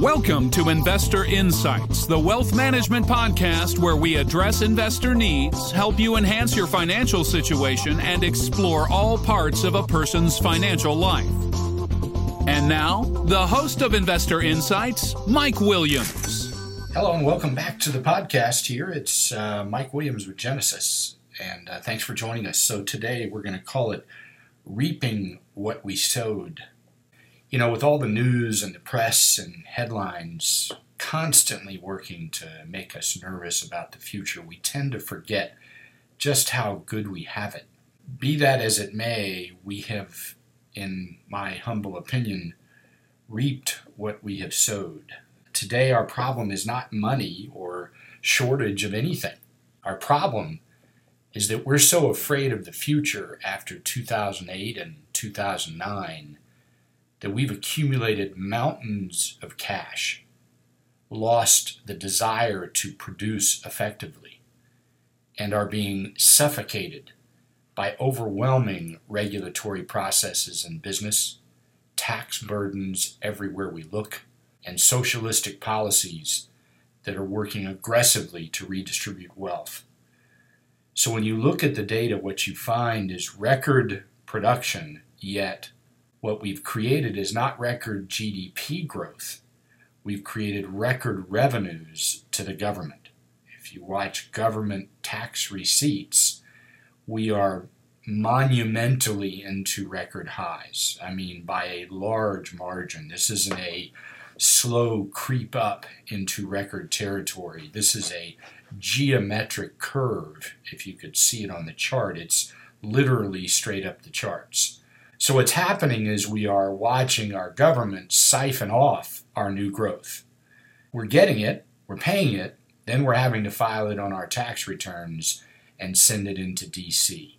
Welcome to Investor Insights, the wealth management podcast where we address investor needs, help you enhance your financial situation, and explore all parts of a person's financial life. And now, the host of Investor Insights, Mike Williams. Hello, and welcome back to the podcast here. It's uh, Mike Williams with Genesis, and uh, thanks for joining us. So, today we're going to call it Reaping What We Sowed you know, with all the news and the press and headlines constantly working to make us nervous about the future, we tend to forget just how good we have it. Be that as it may, we have, in my humble opinion, reaped what we have sowed. Today, our problem is not money or shortage of anything. Our problem is that we're so afraid of the future after 2008 and 2009 that we've accumulated mountains of cash, lost the desire to produce effectively, and are being suffocated by overwhelming regulatory processes in business, tax burdens everywhere we look, and socialistic policies that are working aggressively to redistribute wealth. So when you look at the data, what you find is record production, yet what we've created is not record GDP growth. We've created record revenues to the government. If you watch government tax receipts, we are monumentally into record highs. I mean, by a large margin. This isn't a slow creep up into record territory. This is a geometric curve. If you could see it on the chart, it's literally straight up the charts. So, what's happening is we are watching our government siphon off our new growth. We're getting it, we're paying it, then we're having to file it on our tax returns and send it into DC.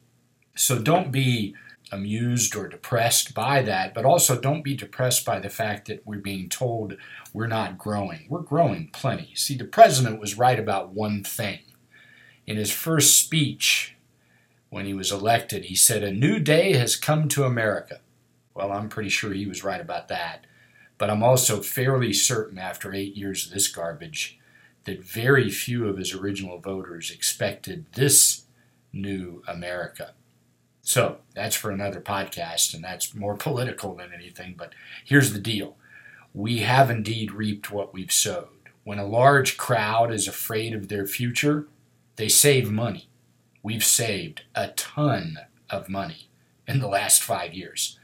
So, don't be amused or depressed by that, but also don't be depressed by the fact that we're being told we're not growing. We're growing plenty. See, the president was right about one thing. In his first speech when he was elected, he said, A new day has come to America. Well, I'm pretty sure he was right about that. But I'm also fairly certain after eight years of this garbage that very few of his original voters expected this new America. So that's for another podcast, and that's more political than anything. But here's the deal we have indeed reaped what we've sowed. When a large crowd is afraid of their future, they save money we've saved a ton of money in the last five years.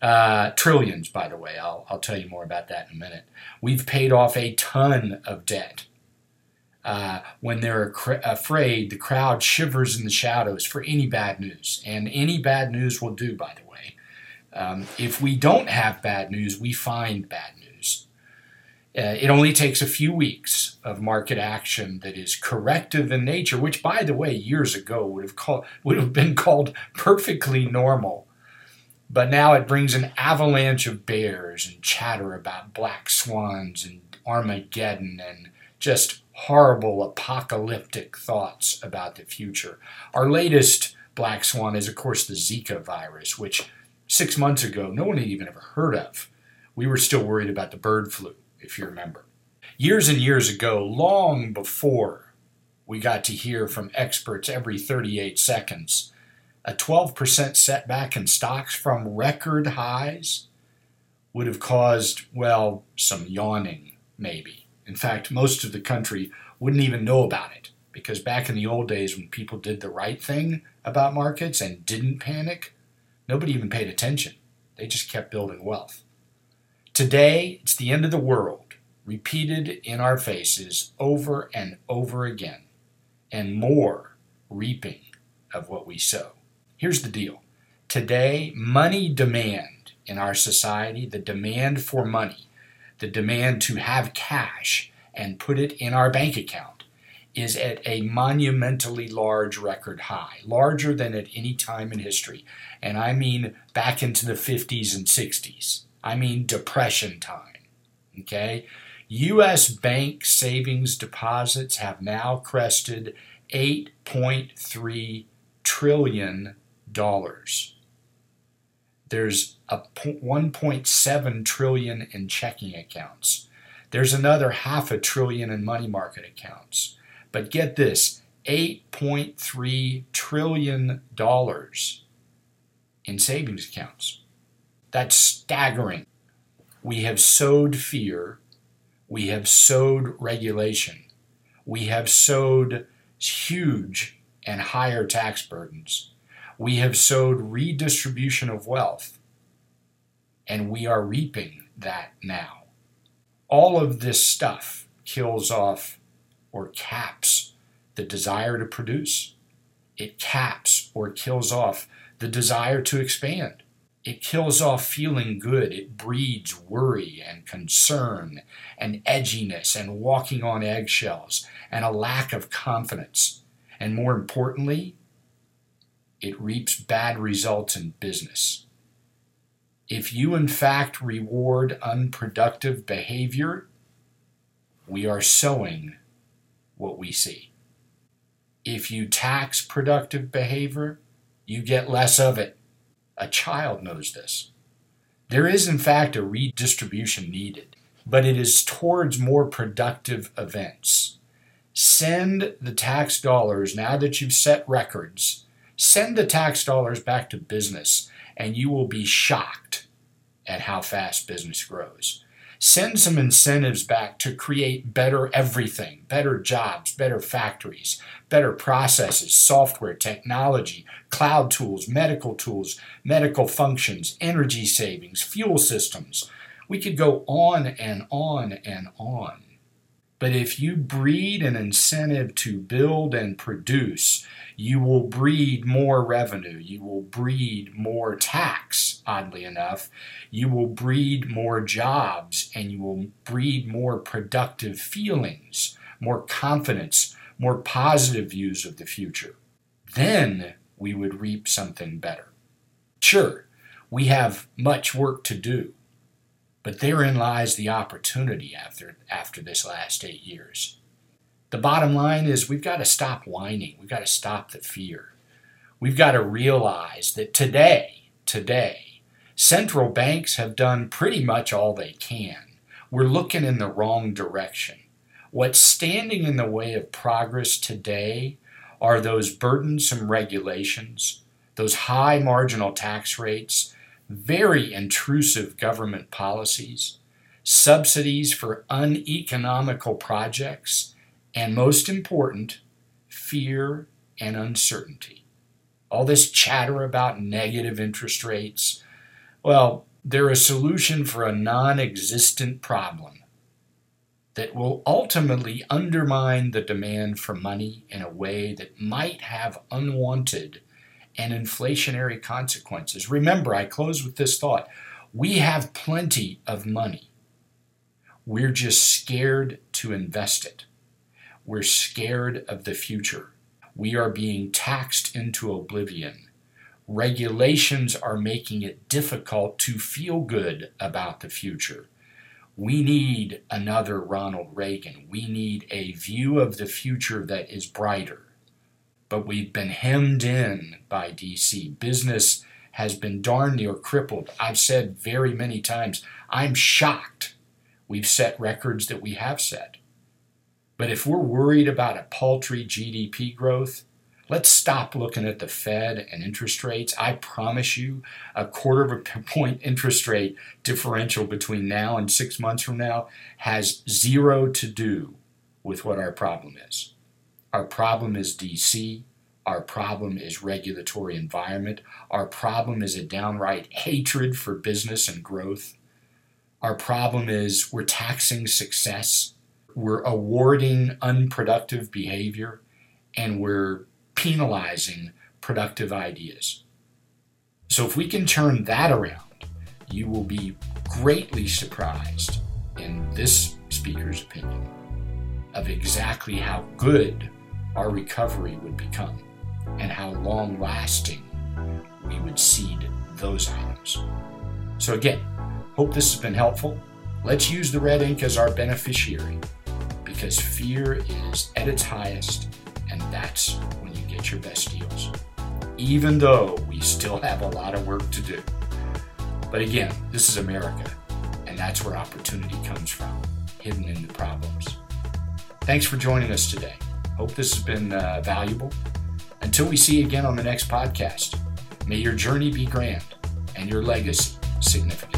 Uh, trillions, by the way. I'll, I'll tell you more about that in a minute. We've paid off a ton of debt. Uh, when they're afraid, the crowd shivers in the shadows for any bad news. And any bad news will do, by the way. Um, if we don't have bad news, we find bad news. Uh, it only takes a few weeks of market action that is corrective in nature, which, by the way, years ago would have called would have been called perfectly normal. But now it brings an avalanche of bears and chatter about black swans and Armageddon and just horrible apocalyptic thoughts about the future. Our latest black swan is, of course, the Zika virus, which six months ago no one had even ever heard of. We were still worried about the bird flu if you remember. Years and years ago, long before we got to hear from experts every 38 seconds, a 12% setback in stocks from record highs would have caused, well, some yawning, maybe. In fact, most of the country wouldn't even know about it because back in the old days when people did the right thing about markets and didn't panic, nobody even paid attention. They just kept building wealth. Today, it's the end of the world, repeated in our faces over and over again, and more reaping of what we sow. Here's the deal today, money demand in our society, the demand for money, the demand to have cash and put it in our bank account, is at a monumentally large record high, larger than at any time in history. And I mean back into the 50s and 60s. I mean depression time. Okay? U.S. bank savings deposits have now crested $8.3 trillion. There's a 1.7 trillion in checking accounts. There's another half a trillion in money market accounts. But get this, 8.3 trillion dollars in savings accounts. That's staggering. We have sowed fear. We have sowed regulation. We have sowed huge and higher tax burdens. We have sowed redistribution of wealth. And we are reaping that now. All of this stuff kills off or caps the desire to produce. It caps or kills off the desire to expand. It kills off feeling good. It breeds worry and concern and edginess and walking on eggshells and a lack of confidence. And more importantly, it reaps bad results in business. If you, in fact, reward unproductive behavior, we are sowing what we see. If you tax productive behavior, you get less of it. A child knows this. There is, in fact, a redistribution needed, but it is towards more productive events. Send the tax dollars, now that you've set records, send the tax dollars back to business, and you will be shocked at how fast business grows send some incentives back to create better everything, better jobs, better factories, better processes, software, technology, cloud tools, medical tools, medical functions, energy savings, fuel systems. We could go on and on and on. But if you breed an incentive to build and produce, you will breed more revenue. You will breed more tax, oddly enough. You will breed more jobs and you will breed more productive feelings, more confidence, more positive views of the future. Then we would reap something better. Sure, we have much work to do. But therein lies the opportunity after, after this last eight years. The bottom line is we've got to stop whining. We've got to stop the fear. We've got to realize that today, today, central banks have done pretty much all they can. We're looking in the wrong direction. What's standing in the way of progress today are those burdensome regulations, those high marginal tax rates, very intrusive government policies, subsidies for uneconomical projects, and most important, fear and uncertainty. All this chatter about negative interest rates, well, they're a solution for a non existent problem that will ultimately undermine the demand for money in a way that might have unwanted and inflationary consequences. Remember, I close with this thought we have plenty of money. We're just scared to invest it. We're scared of the future. We are being taxed into oblivion. Regulations are making it difficult to feel good about the future. We need another Ronald Reagan. We need a view of the future that is brighter but we've been hemmed in by DC. Business has been darn near crippled. I've said very many times, I'm shocked we've set records that we have set. But if we're worried about a paltry GDP growth, let's stop looking at the Fed and interest rates. I promise you, a quarter of a point interest rate differential between now and six months from now has zero to do with what our problem is. Our problem is DC. Our problem is regulatory environment. Our problem is a downright hatred for business and growth. Our problem is we're taxing success. We're awarding unproductive behavior and we're penalizing productive ideas. So, if we can turn that around, you will be greatly surprised, in this speaker's opinion, of exactly how good our recovery would become and how long lasting we would seed those items. So, again, hope this has been helpful. Let's use the red ink as our beneficiary because fear is at its highest, and that's when you get your best deals. even though we still have a lot of work to do. But again, this is America, and that's where opportunity comes from, hidden in the problems. Thanks for joining us today. Hope this has been uh, valuable. Until we see you again on the next podcast, may your journey be grand and your legacy significant.